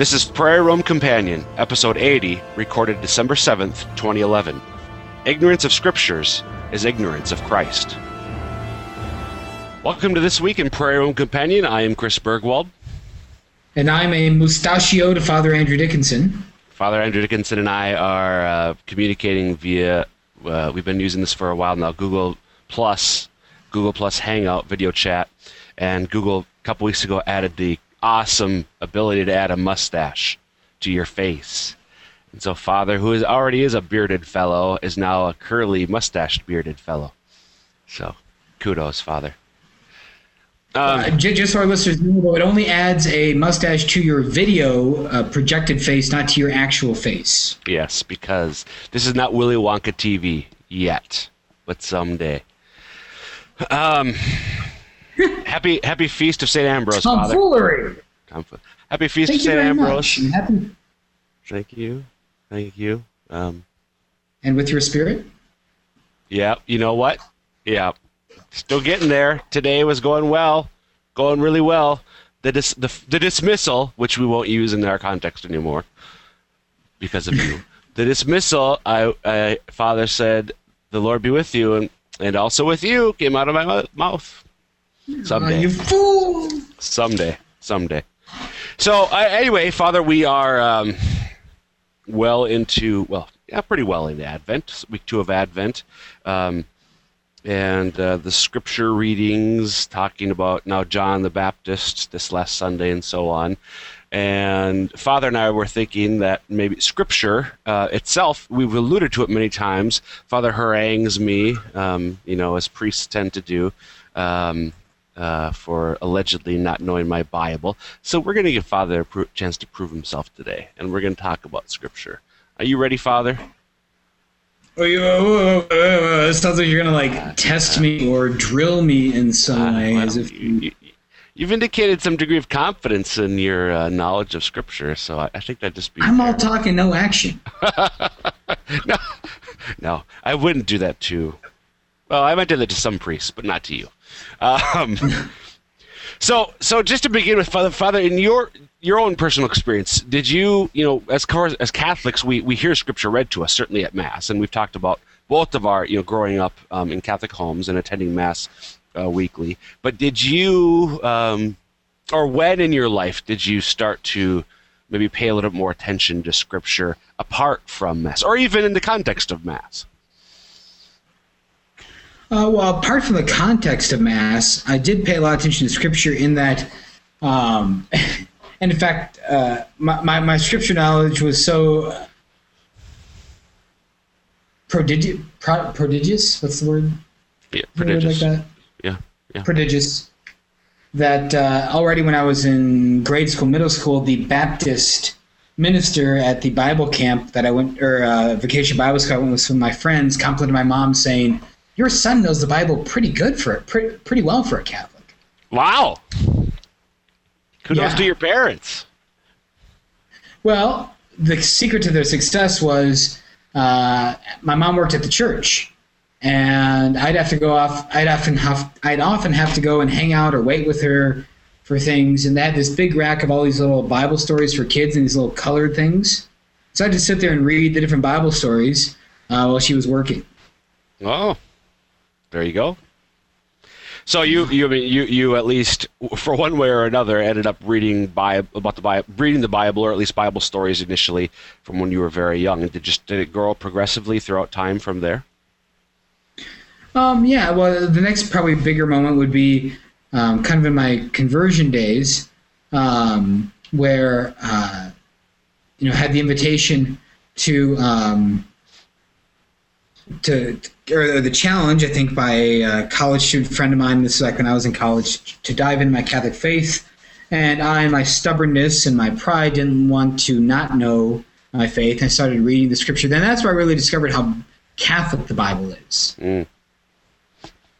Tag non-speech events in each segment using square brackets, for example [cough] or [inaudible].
This is Prayer Room Companion, episode 80, recorded December 7th, 2011. Ignorance of Scriptures is ignorance of Christ. Welcome to This Week in Prayer Room Companion. I am Chris Bergwald. And I'm a mustachio to Father Andrew Dickinson. Father Andrew Dickinson and I are uh, communicating via, uh, we've been using this for a while now, Google Plus, Google Plus Hangout video chat. And Google, a couple weeks ago, added the awesome ability to add a mustache to your face. And so Father, who is already is a bearded fellow, is now a curly mustached bearded fellow. So kudos, Father. Um, uh, just so our listeners know, it only adds a mustache to your video uh, projected face, not to your actual face. Yes, because this is not Willy Wonka TV yet, but someday. Um, happy Happy Feast of St. Ambrose, Tomfoolery. Father. Happy Feast Thank of St. Ambrose. Happy... Thank you. Thank you. Um, and with your spirit? Yeah, you know what? Yeah. Still getting there. Today was going well, going really well. The, dis- the, the dismissal, which we won't use in our context anymore because of you. [laughs] the dismissal, I, I, Father said, "The Lord be with you," and and also with you, came out of my mouth. Someday, oh, you fool. Someday, someday. So uh, anyway, Father, we are um, well into well, yeah, pretty well into Advent, week two of Advent. Um, and uh, the scripture readings talking about now John the Baptist this last Sunday and so on. And Father and I were thinking that maybe Scripture uh, itself, we've alluded to it many times. Father harangues me, um, you know, as priests tend to do, um, uh, for allegedly not knowing my Bible. So we're going to give Father a pro- chance to prove himself today, and we're going to talk about Scripture. Are you ready, Father? Oh, you, oh, oh, oh, it sounds like you're gonna like test me or drill me in some uh, way, well, as if you, have indicated some degree of confidence in your uh, knowledge of Scripture. So I, I think that just be. I'm fair. all talking, no action. [laughs] no, [laughs] no, I wouldn't do that to. Well, I might do that to some priests, but not to you. Um, so, so just to begin with, Father, Father, in your your own personal experience, did you, you know, as as, as Catholics, we, we hear Scripture read to us certainly at Mass, and we've talked about both of our, you know, growing up um, in Catholic homes and attending Mass uh, weekly. But did you, um, or when in your life did you start to maybe pay a little bit more attention to Scripture apart from Mass, or even in the context of Mass? Uh, well, apart from the context of Mass, I did pay a lot of attention to Scripture in that. Um, [laughs] and in fact, uh, my, my, my, scripture knowledge was so prodigious. Pro, prodigious? What's the word? Yeah, prodigious. Like yeah, yeah. Prodigious. That uh, already when I was in grade school, middle school, the Baptist minister at the Bible camp that I went, or uh, vacation Bible school I went with some of my friends, complimented my mom saying, "Your son knows the Bible pretty good for it, pretty, pretty well for a Catholic." Wow. Kudos yeah. to your parents. Well, the secret to their success was uh, my mom worked at the church, and I'd have to go off. I'd often have I'd often have to go and hang out or wait with her for things, and they had this big rack of all these little Bible stories for kids and these little colored things. So I'd just sit there and read the different Bible stories uh, while she was working. Oh, there you go. So you you you you at least for one way or another ended up reading about the Bible, reading the Bible or at least Bible stories initially from when you were very young. Did just did it grow progressively throughout time from there? Um, yeah. Well, the next probably bigger moment would be um, kind of in my conversion days, um, where uh, you know had the invitation to um, to or the challenge, I think, by a college student friend of mine. This is like when I was in college to dive into my Catholic faith, and I, my stubbornness and my pride, didn't want to not know my faith. I started reading the Scripture. Then that's where I really discovered how Catholic the Bible is. Mm.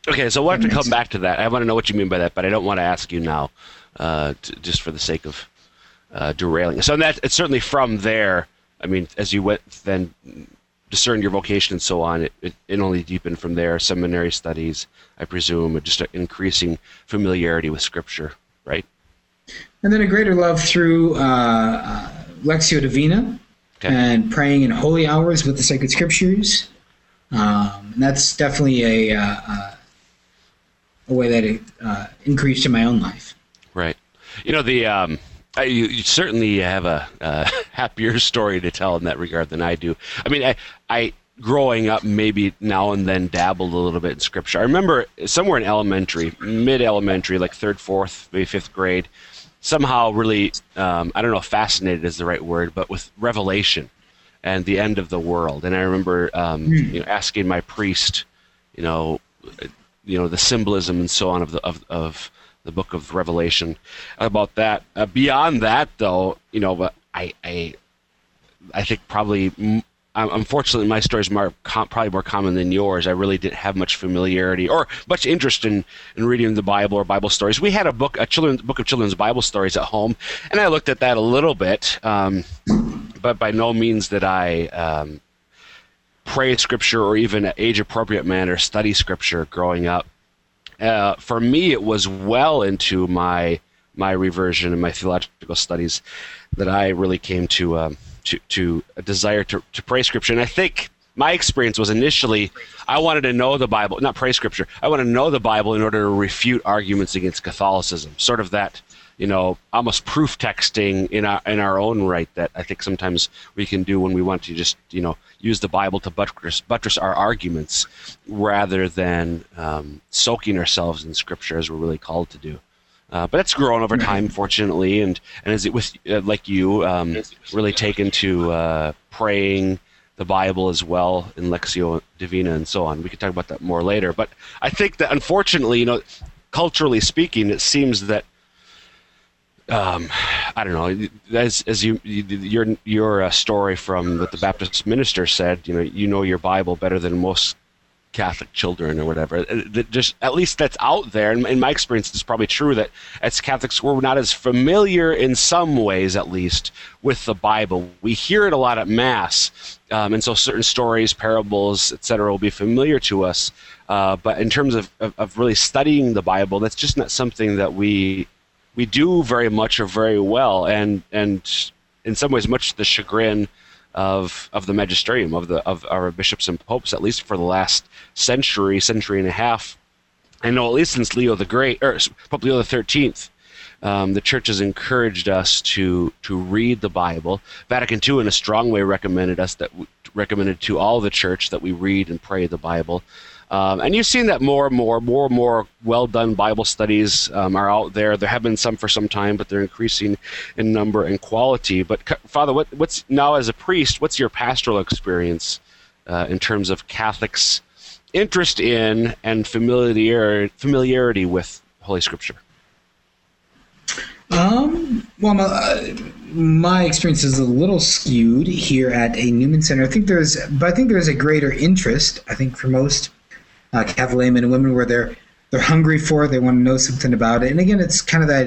Okay, so we'll have to come back to that. I want to know what you mean by that, but I don't want to ask you now, uh, to, just for the sake of uh, derailing. So that it's certainly from there. I mean, as you went then discern your vocation and so on, it, it, it, only deepened from there. Seminary studies, I presume, just an increasing familiarity with Scripture, right? and then a greater love through uh, Lectio Divina Okay. and praying in holy hours with the sacred scriptures. Um, and that's definitely a, uh, uh, a way that it uh, increased in my own life. Right. You know the um, I, you, you certainly have a, uh [laughs] happier story to tell in that regard than I do. I mean, I, I growing up maybe now and then dabbled a little bit in scripture. I remember somewhere in elementary, mid elementary, like third, fourth, maybe fifth grade, somehow really um, I don't know, fascinated is the right word, but with Revelation and the end of the world. And I remember um, you know asking my priest, you know, you know the symbolism and so on of the of, of the book of Revelation about that. Uh, beyond that, though, you know, I I I think probably. um, Unfortunately, my story is more probably more common than yours. I really didn't have much familiarity or much interest in, in reading the Bible or Bible stories. We had a book, a children's book of children's Bible stories at home, and I looked at that a little bit, um, but by no means did I um, pray scripture or even age appropriate manner study scripture growing up. Uh, for me, it was well into my my reversion and my theological studies that I really came to um, to to a desire to to pray scripture. And I think my experience was initially I wanted to know the Bible, not pray scripture. I want to know the Bible in order to refute arguments against Catholicism. Sort of that, you know, almost proof texting in our in our own right that I think sometimes we can do when we want to just you know use the Bible to buttress buttress our arguments rather than um, soaking ourselves in Scripture as we're really called to do. Uh, but it's grown over time, fortunately, and and as it with uh, like you, um, really taken to uh, praying the Bible as well in Lectio Divina and so on. We could talk about that more later. But I think that unfortunately, you know, culturally speaking, it seems that um, I don't know. As as you, you your your uh, story from what the Baptist minister said, you know, you know your Bible better than most Catholic children or whatever. Uh, just at least that's out there. And in my experience, it's probably true that as Catholics, we're not as familiar in some ways, at least, with the Bible. We hear it a lot at Mass, um, and so certain stories, parables, etc., will be familiar to us. Uh, but in terms of, of, of really studying the Bible, that's just not something that we we do very much or very well, and and in some ways, much to the chagrin of of the magisterium of the of our bishops and popes, at least for the last century, century and a half. I know at least since Leo the Great, or Pope Leo the Thirteenth, um, the Church has encouraged us to to read the Bible. Vatican II, in a strong way, recommended us that recommended to all the Church that we read and pray the Bible. Um, and you've seen that more and more, more and more well done Bible studies um, are out there. There have been some for some time, but they're increasing in number and quality. But Father, what, what's now as a priest? What's your pastoral experience uh, in terms of Catholics' interest in and familiarity familiarity with Holy Scripture? Um, well, my, my experience is a little skewed here at a Newman Center. I think there's, but I think there's a greater interest. I think for most uh, Catholic laymen and women, where they're they're hungry for it, they want to know something about it. And again, it's kind of that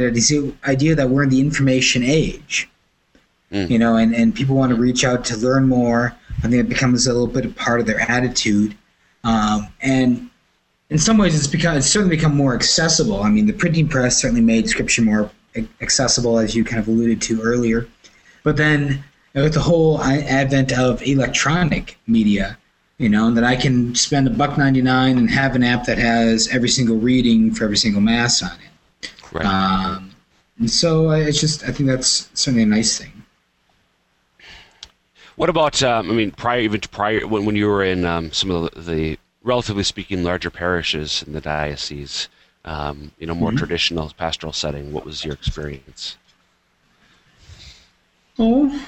idea that we're in the information age, Mm. you know, and and people want to reach out to learn more. I think it becomes a little bit of part of their attitude, um, and in some ways, it's become it's certainly become more accessible. I mean, the printing press certainly made scripture more accessible, as you kind of alluded to earlier. But then with the whole advent of electronic media, you know, that I can spend a buck ninety nine and have an app that has every single reading for every single mass on it. Right. Um, and so it's just I think that's certainly a nice thing. What about, um, I mean, prior even to prior when, when you were in um, some of the, the relatively speaking larger parishes in the diocese, um, you know, more traditional pastoral setting? What was your experience? Oh,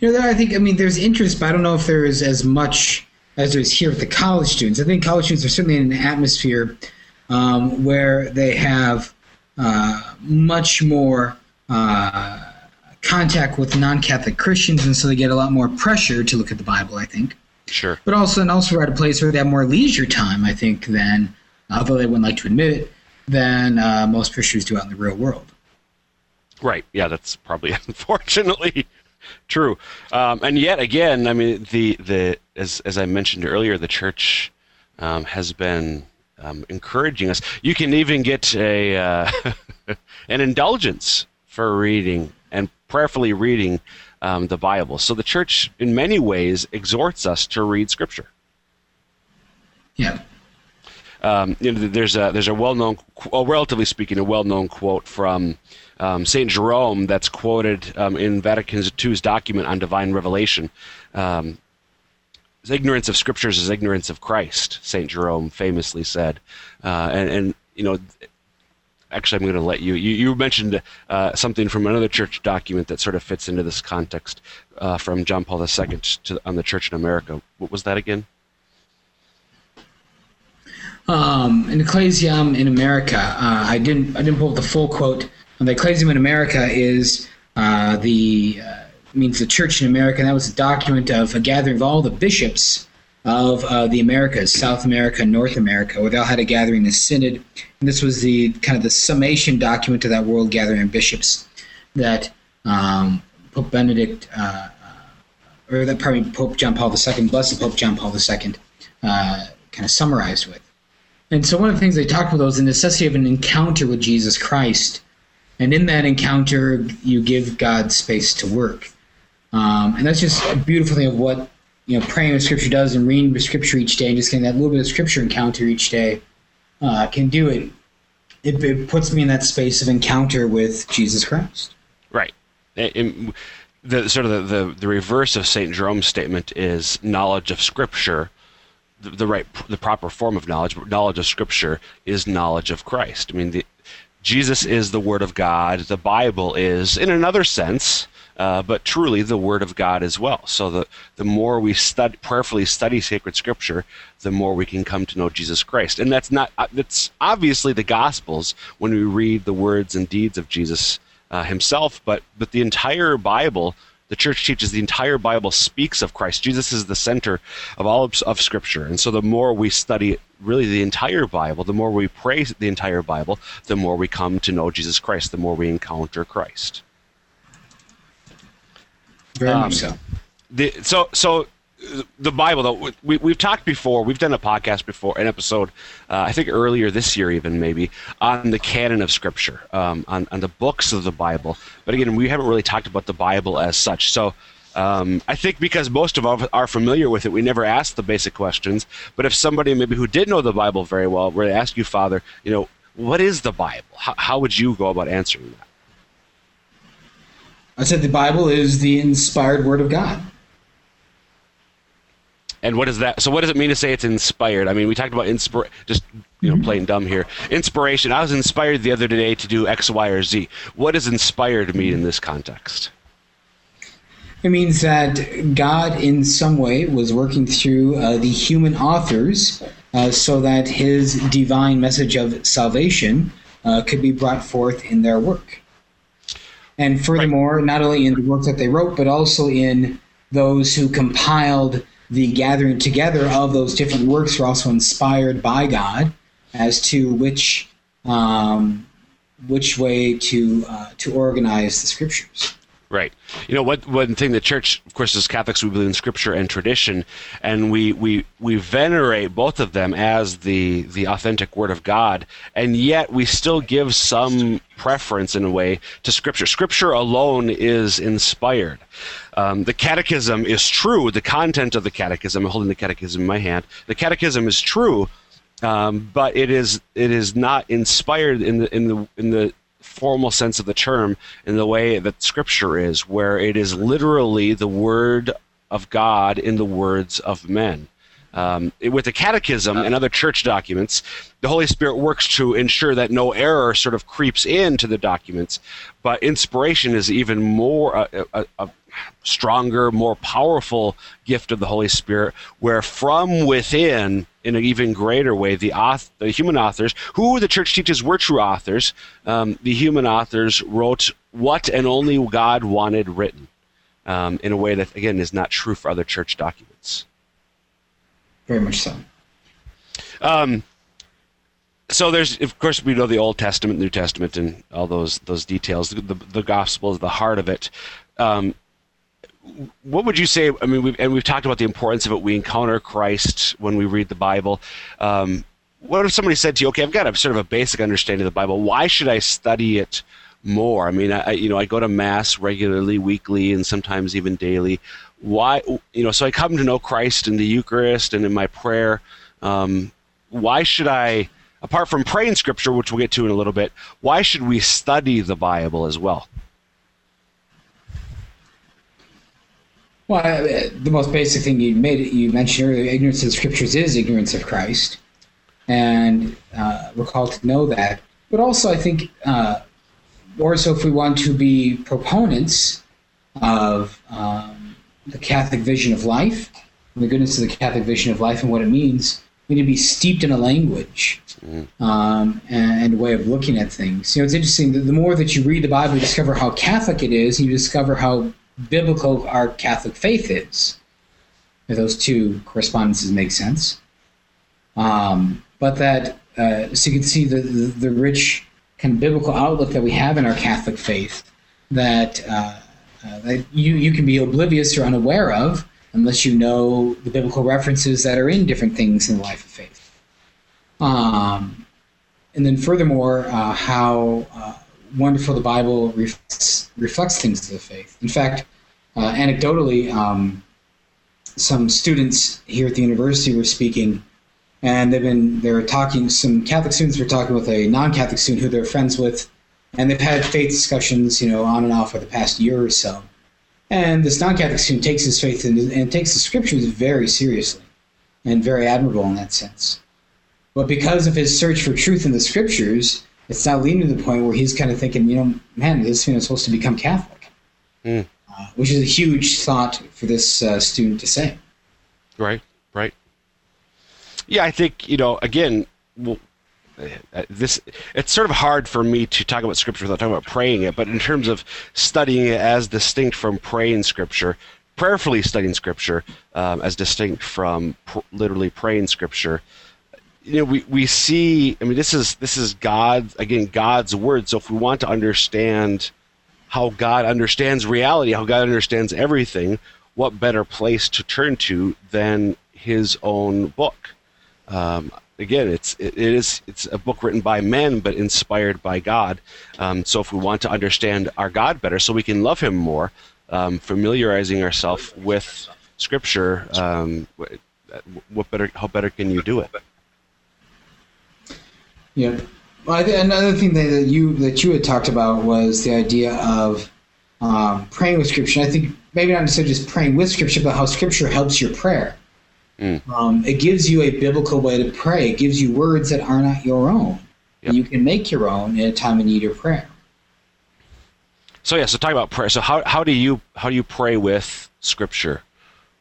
you know, I think I mean there's interest, but I don't know if there is as much as there is here with the college students. I think college students are certainly in an atmosphere um, where they have uh, much more uh, contact with non-Catholic Christians, and so they get a lot more pressure to look at the Bible. I think, Sure. but also and also we're at a place where they have more leisure time. I think than, although they wouldn't like to admit it, than uh, most Christians do out in the real world. Right. Yeah, that's probably [laughs] unfortunately true. Um, and yet again, I mean, the the as as I mentioned earlier, the church um, has been um, encouraging us. You can even get a uh, [laughs] an indulgence for reading and prayerfully reading um, the Bible. So the church, in many ways, exhorts us to read Scripture. Yeah. Um, you know, there's a there's a well-known, well, relatively speaking, a well-known quote from um, Saint Jerome that's quoted um, in Vatican II's document on divine revelation. Um, ignorance of scriptures is ignorance of Christ. Saint Jerome famously said, uh, and and you know. Actually, I'm going to let you. You, you mentioned uh, something from another church document that sort of fits into this context uh, from John Paul II to, on the church in America. What was that again? Um, in Ecclesia in America, uh, I didn't I didn't pull up the full quote. The Ecclesia in America is uh, the uh, means the church in America. And that was a document of a gathering of all the bishops of uh, the Americas, South America, North America, where they all had a gathering, a synod. And this was the kind of the summation document of that world gathering of bishops that um, Pope Benedict, uh, or that probably Pope John Paul II, Blessed Pope John Paul II, uh, kind of summarized with. And so one of the things they talked about was the necessity of an encounter with Jesus Christ. And in that encounter, you give God space to work. Um, and that's just a beautiful thing of what you know praying with Scripture does and reading with Scripture each day, and just getting that little bit of Scripture encounter each day uh, can do it. it. It puts me in that space of encounter with Jesus Christ. Right. And the sort of the, the, the reverse of Saint Jerome's statement is knowledge of Scripture the, right the proper form of knowledge but knowledge of scripture is knowledge of christ. I mean the, jesus is the word of god. The bible is in another sense uh, but truly the word of god as well. So the, the more we study prayerfully study sacred scripture the more we can come to know jesus christ. And that's not uh, that's obviously the gospels when we read the words and deeds of jesus uh, himself but but the entire bible the church teaches the entire Bible speaks of Christ. Jesus is the center of all of, of, Scripture. And so the more we study really the entire Bible, the more we pray the entire Bible, the more we come to know Jesus Christ, the more we encounter Christ. Very um, much so. The, so, so the Bible, though, we, we've talked before. We've done a podcast before, an episode, uh, I think earlier this year, even maybe, on the canon of Scripture, um, on, on the books of the Bible. But again, we haven't really talked about the Bible as such. So um, I think because most of us are familiar with it, we never ask the basic questions. But if somebody maybe who did know the Bible very well were to ask you, Father, you know, what is the Bible? How, how would you go about answering that? I said the Bible is the inspired Word of God. And what is that? So, what does it mean to say it's inspired? I mean, we talked about inspire, just you know, mm-hmm. playing dumb here. Inspiration. I was inspired the other day to do X, Y, or Z. What does inspired mean in this context? It means that God, in some way, was working through uh, the human authors uh, so that His divine message of salvation uh, could be brought forth in their work. And furthermore, right. not only in the work that they wrote, but also in those who compiled the gathering together of those different works were also inspired by God as to which um, which way to uh, to organize the scriptures. Right. You know, what one thing the church, of course, as Catholics, we believe in Scripture and tradition, and we we we venerate both of them as the the authentic Word of God, and yet we still give some preference in a way to Scripture. Scripture alone is inspired. Um, the Catechism is true. The content of the Catechism, I'm holding the Catechism in my hand. The Catechism is true, um, but it is it is not inspired in the in the in the formal sense of the term in the way that Scripture is, where it is literally the Word of God in the words of men. Um, with the Catechism and other church documents, the Holy Spirit works to ensure that no error sort of creeps into the documents, but inspiration is even more a, a, a stronger, more powerful gift of the Holy Spirit, where from within, in an even greater way, the, author, the human authors, who the church teaches were true authors, um, the human authors wrote what and only God wanted written um, in a way that, again, is not true for other church documents. Very much so. Um, so there's of course we know the Old Testament, New Testament, and all those those details. The, the, the gospel is the heart of it. Um, what would you say? I mean, we've, and we've talked about the importance of it. We encounter Christ when we read the Bible. Um, what if somebody said to you, okay, I've got a sort of a basic understanding of the Bible. Why should I study it more? I mean, I, you know, I go to mass regularly, weekly, and sometimes even daily. Why, you know, so I come to know Christ in the Eucharist and in my prayer. Um, why should I, apart from praying Scripture, which we'll get to in a little bit, why should we study the Bible as well? Well, the most basic thing you made you mentioned earlier, ignorance of the Scriptures is ignorance of Christ and uh, we're called to know that. But also, I think, uh, or so if we want to be proponents of um, the Catholic vision of life, the goodness of the Catholic vision of life and what it means, we need to be steeped in a language um, and, and, a way of looking at things. You know, it's interesting that the more that you read the Bible, you discover how Catholic it is, and you discover how biblical our Catholic faith is. Those two correspondences make sense. Um, but that uh, so you can see the, the, the rich kind of biblical outlook that we have in our Catholic faith that uh, uh, that you you can be oblivious or unaware of unless you know the biblical references that are in different things in the life of faith. Um, and then furthermore, uh, how uh, wonderful the Bible reflects, reflects things of the faith. In fact, uh, anecdotally, um, some students here at the university were speaking and they've been they were talking. Some Catholic students were talking with a non-Catholic student who they're friends with, and they've had faith discussions, you know, on and off for the past year or so. And this non-Catholic student takes his faith and, and takes the scriptures very seriously, and very admirable in that sense. But because of his search for truth in the scriptures, it's now leading to the point where he's kind of thinking, you know, man, this student is supposed to become Catholic, mm. uh, which is a huge thought for this uh, student to say. Right, right. Yeah, I think you know. Again, well, uh, this it's sort of hard for me to talk about scripture without talking about praying it. But in terms of studying it as distinct from praying scripture, prayerfully studying scripture um, as distinct from pr- literally praying scripture, you know, we, we see. I mean, this is this is God again, God's word. So if we want to understand how God understands reality, how God understands everything, what better place to turn to than His own book? Um, again, it's it, it is it's a book written by men but inspired by God. Um, so if we want to understand our God better, so we can love Him more, um, familiarizing ourselves with Scripture, um, what better? How better can you do it? Yeah. Well, another thing that you that you had talked about was the idea of um, praying with Scripture. I think maybe not necessarily just praying with Scripture, but how Scripture helps your prayer. Mm. Um, it gives you a biblical way to pray. It gives you words that are not your own. Yep. You can make your own in a time of need or prayer. So yeah, so talk about prayer. So how, how do you how do you pray with Scripture,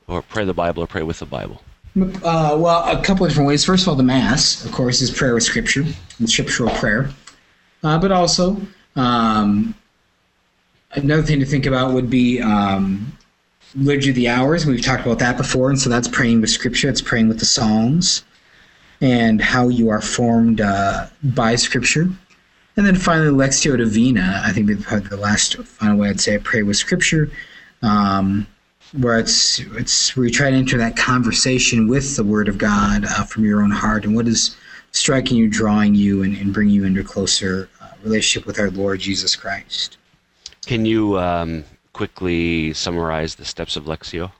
or pray the Bible, or pray with the Bible? Uh, well, a couple of different ways. First of all, the Mass, of course, is prayer with Scripture, and scriptural prayer. Uh, but also, um, another thing to think about would be um, liturgy of the hours. We've talked about that before, and so that's praying with Scripture. It's praying with the Psalms, and how you are formed uh, by Scripture. And then finally, Lectio Divina. I think the last final way I'd say I pray with Scripture, um, where it's it's where you try to enter that conversation with the Word of God uh, from your own heart, and what is striking you, drawing you, and, and bringing you into a closer uh, relationship with our Lord Jesus Christ. Can you um, quickly summarize the steps of Lectio?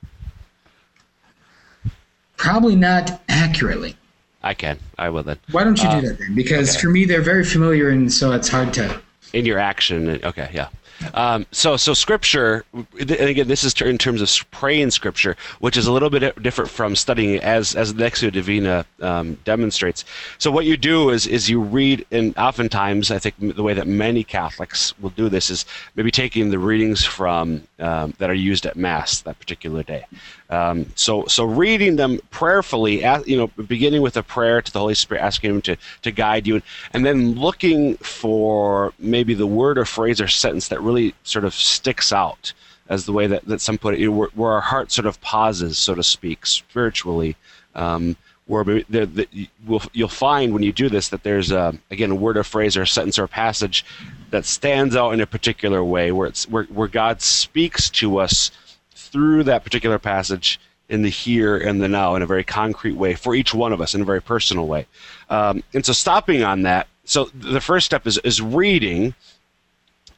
Probably not accurately. I can. I will then. Why don't you uh, do that then? Because okay. for me, they're very familiar, and so it's hard to. In your action, okay, yeah. Um, so, so scripture, and again, this is in terms of praying scripture, which is a little bit different from studying as as Lectio Divina um, demonstrates. So, what you do is is you read, and oftentimes, I think the way that many Catholics will do this is maybe taking the readings from um, that are used at Mass that particular day. Um, so, so reading them prayerfully, you know, beginning with a prayer to the Holy Spirit, asking Him to to guide you, and then looking for maybe the word or phrase or sentence that really sort of sticks out as the way that, that some put it, where, where our heart sort of pauses, so to speak, spiritually. Um, where the, the, you'll find when you do this that there's a, again a word or phrase or sentence or passage that stands out in a particular way, where it's where, where God speaks to us through that particular passage in the here and the now in a very concrete way for each one of us in a very personal way. Um, and so, stopping on that, so the first step is, is reading.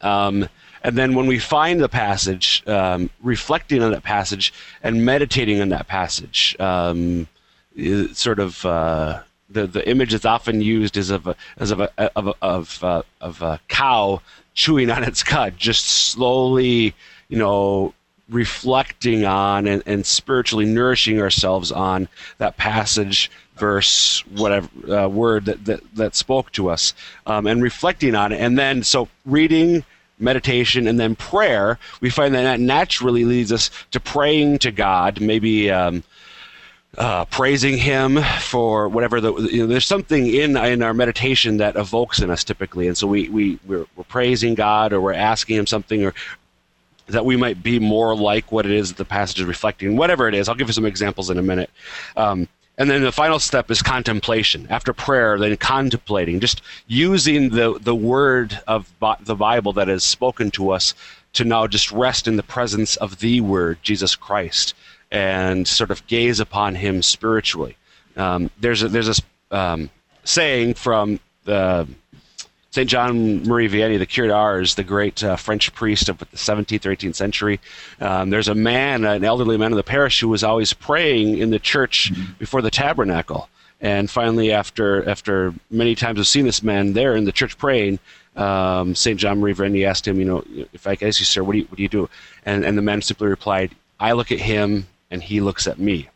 Um, and then when we find the passage, um, reflecting on that passage and meditating on that passage, um, sort of uh, the the image that's often used is of a as of a of a, of, uh, of a cow chewing on its cud, just slowly, you know, reflecting on and, and spiritually nourishing ourselves on that passage verse whatever uh, word that, that that spoke to us um, and reflecting on it. And then so reading meditation and then prayer we find that that naturally leads us to praying to god maybe um, uh, praising him for whatever the you know, there's something in in our meditation that evokes in us typically. And so we, we we're, we're praising god or we're asking him something or that we might be more like what it is that the passage is reflecting whatever it is. I'll give you some examples in a minute. Um, and then the final step is contemplation after prayer then contemplating just using the the word of the bible that is spoken to us to now just rest in the presence of the word jesus christ and sort of gaze upon him spiritually. Um, there's a, there's a um, saying from the St. John Marie Vianney, the Curé d'Ars, the great uh, French priest of the 17th or 18th century. Um, there's a man, an elderly man of the parish, who was always praying in the church mm-hmm. before the tabernacle. And finally, after after many times of seeing this man there in the church praying, um, St. John Marie Vianney asked him, you know, if I could ask you, sir, what do you, what do you do? And, and the man simply replied, I look at him and he looks at me.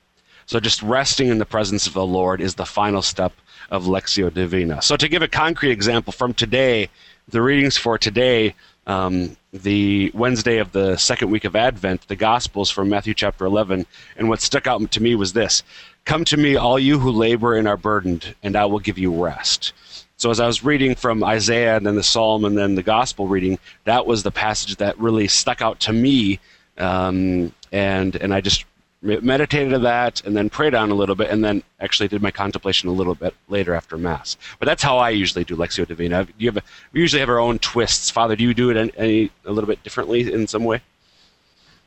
So just resting in the presence of the Lord is the final step of Lectio Divina. So to give a concrete example from today, the readings for today, um, the Wednesday of the second week of Advent, the Gospels from Matthew chapter 11, and what stuck out to me was this Come to me, all you who labor and are burdened, and I will give you rest. So as I was reading from Isaiah and then the Psalm and then the Gospel reading, that was the passage that really stuck out to me, um, and and I just meditated on that and then prayed on a little bit and then actually did my contemplation a little bit later after mass. But that's how i usually do lectio divina. Do you have a, we usually have our own twists. Father do you do it any, a little bit differently in some way?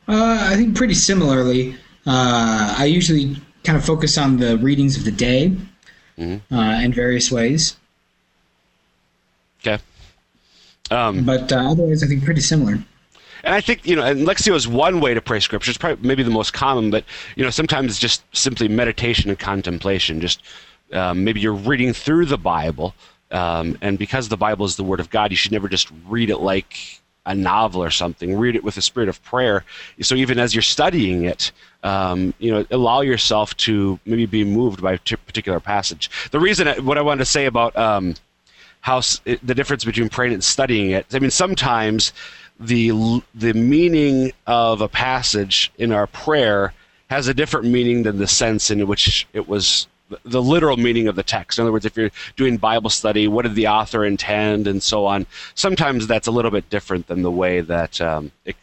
Uh, i think pretty similarly. Uh, i usually kind of focus on the readings of the day mm-hmm. uh, in various ways. Okay. Um, but uh, otherwise i think pretty similar and I think you know, and Lectio is one way to pray Scripture. It's probably maybe the most common, but you know, sometimes it's just simply meditation and contemplation. Just um, maybe you're reading through the Bible, um, and because the Bible is the Word of God, you should never just read it like a novel or something. Read it with a spirit of prayer. So even as you're studying it, um, you know, allow yourself to maybe be moved by a particular passage. The reason, what I wanted to say about um, how the difference between praying and studying it. I mean, sometimes the the meaning of a passage in our prayer has a different meaning than the sense in which it was the literal meaning of the text. In other words, if you're doing Bible study, what did the author intend, and so on. Sometimes that's a little bit different than the way that um, it,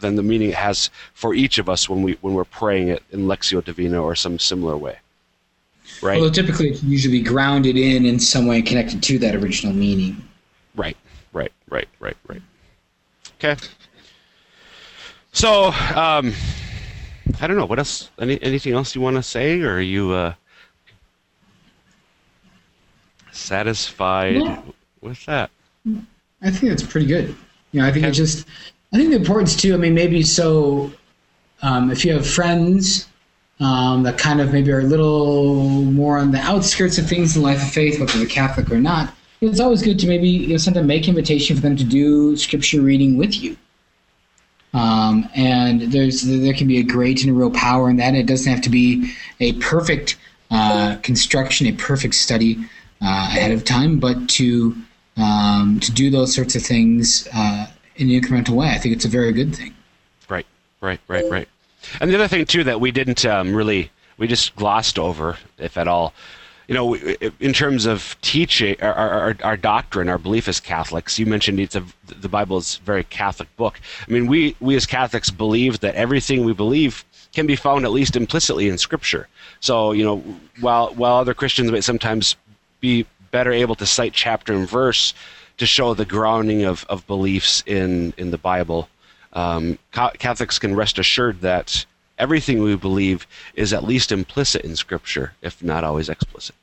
than the meaning it has for each of us when we when we're praying it in Lectio Divina or some similar way. Right. Well, typically it's usually grounded in in some way connected to that original meaning. Right. Right. Right. Right. Right. Okay. So, um, I don't know. What else? Any, anything else you want to say, or are you uh, satisfied yeah. with that? I think that's pretty good. You know, I think okay. it just. I think the importance too. I mean, maybe so. Um, if you have friends um, that kind of maybe are a little more on the outskirts of things in life of faith, whether they're Catholic or not, it's always good to maybe you know, sometimes make invitation for them to do scripture reading with you. Um, and there's there can be a great and a real power in that. it doesn't have to be a perfect uh, construction, a perfect study uh, ahead of time, but to um, to do those sorts of things uh, in an incremental way, I think it's a very good thing. Right, right, right, right. And the other thing too that we didn't um, really we just glossed over, if at all, you know, in terms of teaching our, our, our, doctrine, our belief as Catholics, you mentioned it's a, the Bible is a very Catholic book. I mean, we, we as Catholics believe that everything we believe can be found at least implicitly in Scripture. So, you know, while, while other Christians may sometimes be better able to cite chapter and verse to show the grounding of, of beliefs in, in the Bible, um, Catholics can rest assured that everything we believe is at least implicit in Scripture, if not always explicit.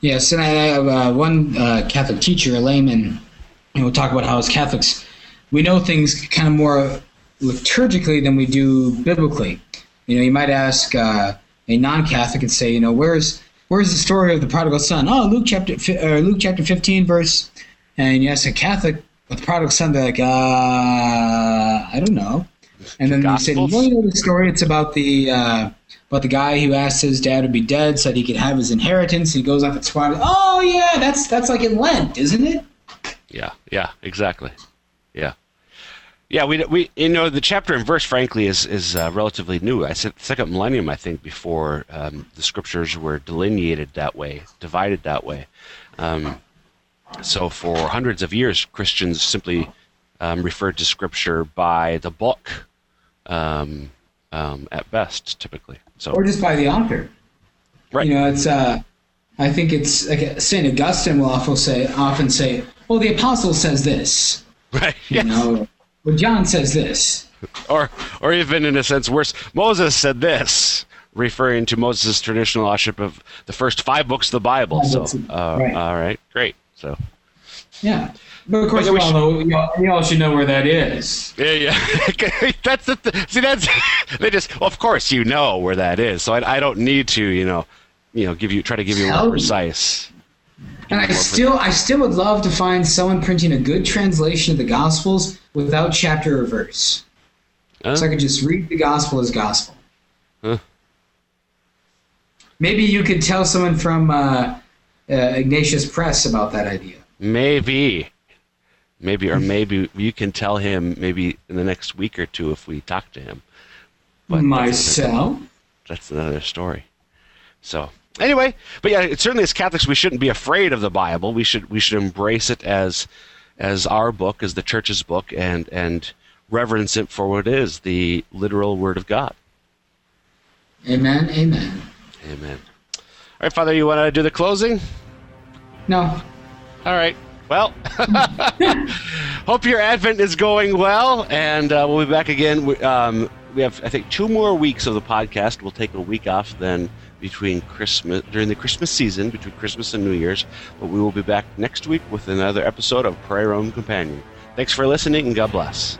Yes, and I have uh, one uh, Catholic teacher, a layman, and we'll talk about how as Catholics we know things kind of more liturgically than we do biblically. You know, you might ask uh, a non-Catholic and say, you know, where's where's the story of the prodigal son? Oh, Luke chapter uh, Luke chapter fifteen verse. And you ask a Catholic with the prodigal son, they're like, uh, I don't know. And then you say, well, you know the story. It's about the about the guy who asked his dad to be dead said he could have his inheritance. He goes off and squat. Oh yeah, that's that's like in Lent, isn't it? Yeah, yeah, exactly. Yeah. Yeah, we we you know the chapter and verse, frankly, is is uh, relatively new. I said second millennium, I think, before um, the scriptures were delineated that way, divided that way. Um, so for hundreds of years, Christians simply um, referred to scripture by the book, um, um, at best, typically. So or just by the author. Right. You know, it's. Uh, I think it's like Saint Augustine will often say, often say, "Well, the apostle says this." Right. Yes. You know, well, John says this. Or, or even in a sense worse, Moses said this, referring to Moses' traditional authorship of the first five books of the Bible. So, uh, right. all right, great. So, yeah. But of course, we all know, you, all, should know where that is. Yeah, yeah. [laughs] that's the th- see. That's [laughs] they just. Well, of course, you know where that is. So I, I don't need to, you know, you know, give you try to give you more precise. And I still, I still would love to find someone printing a good translation of the Gospels without chapter or verse, huh? so I could just read the Gospel as Gospel. Huh? Maybe you could tell someone from uh, uh, Ignatius Press about that idea. Maybe, maybe, or maybe you can tell him maybe in the next week or two if we talk to him. But Myself. That's, that's another story. So anyway, but yeah, certainly as Catholics we shouldn't be afraid of the Bible. We should we should embrace it as as our book, as the church's book, and and reverence it for what it is, the literal Word of God. Amen. Amen. Amen. All right, Father, you want to do the closing? No. All right. Well, [laughs] hope your Advent is going well, and uh, we'll be back again. We, um, we have, I think, two more weeks of the podcast. We'll take a week off then between Christmas during the Christmas season, between Christmas and New Year's. But we will be back next week with another episode of Prayer Room Companion. Thanks for listening, and God bless.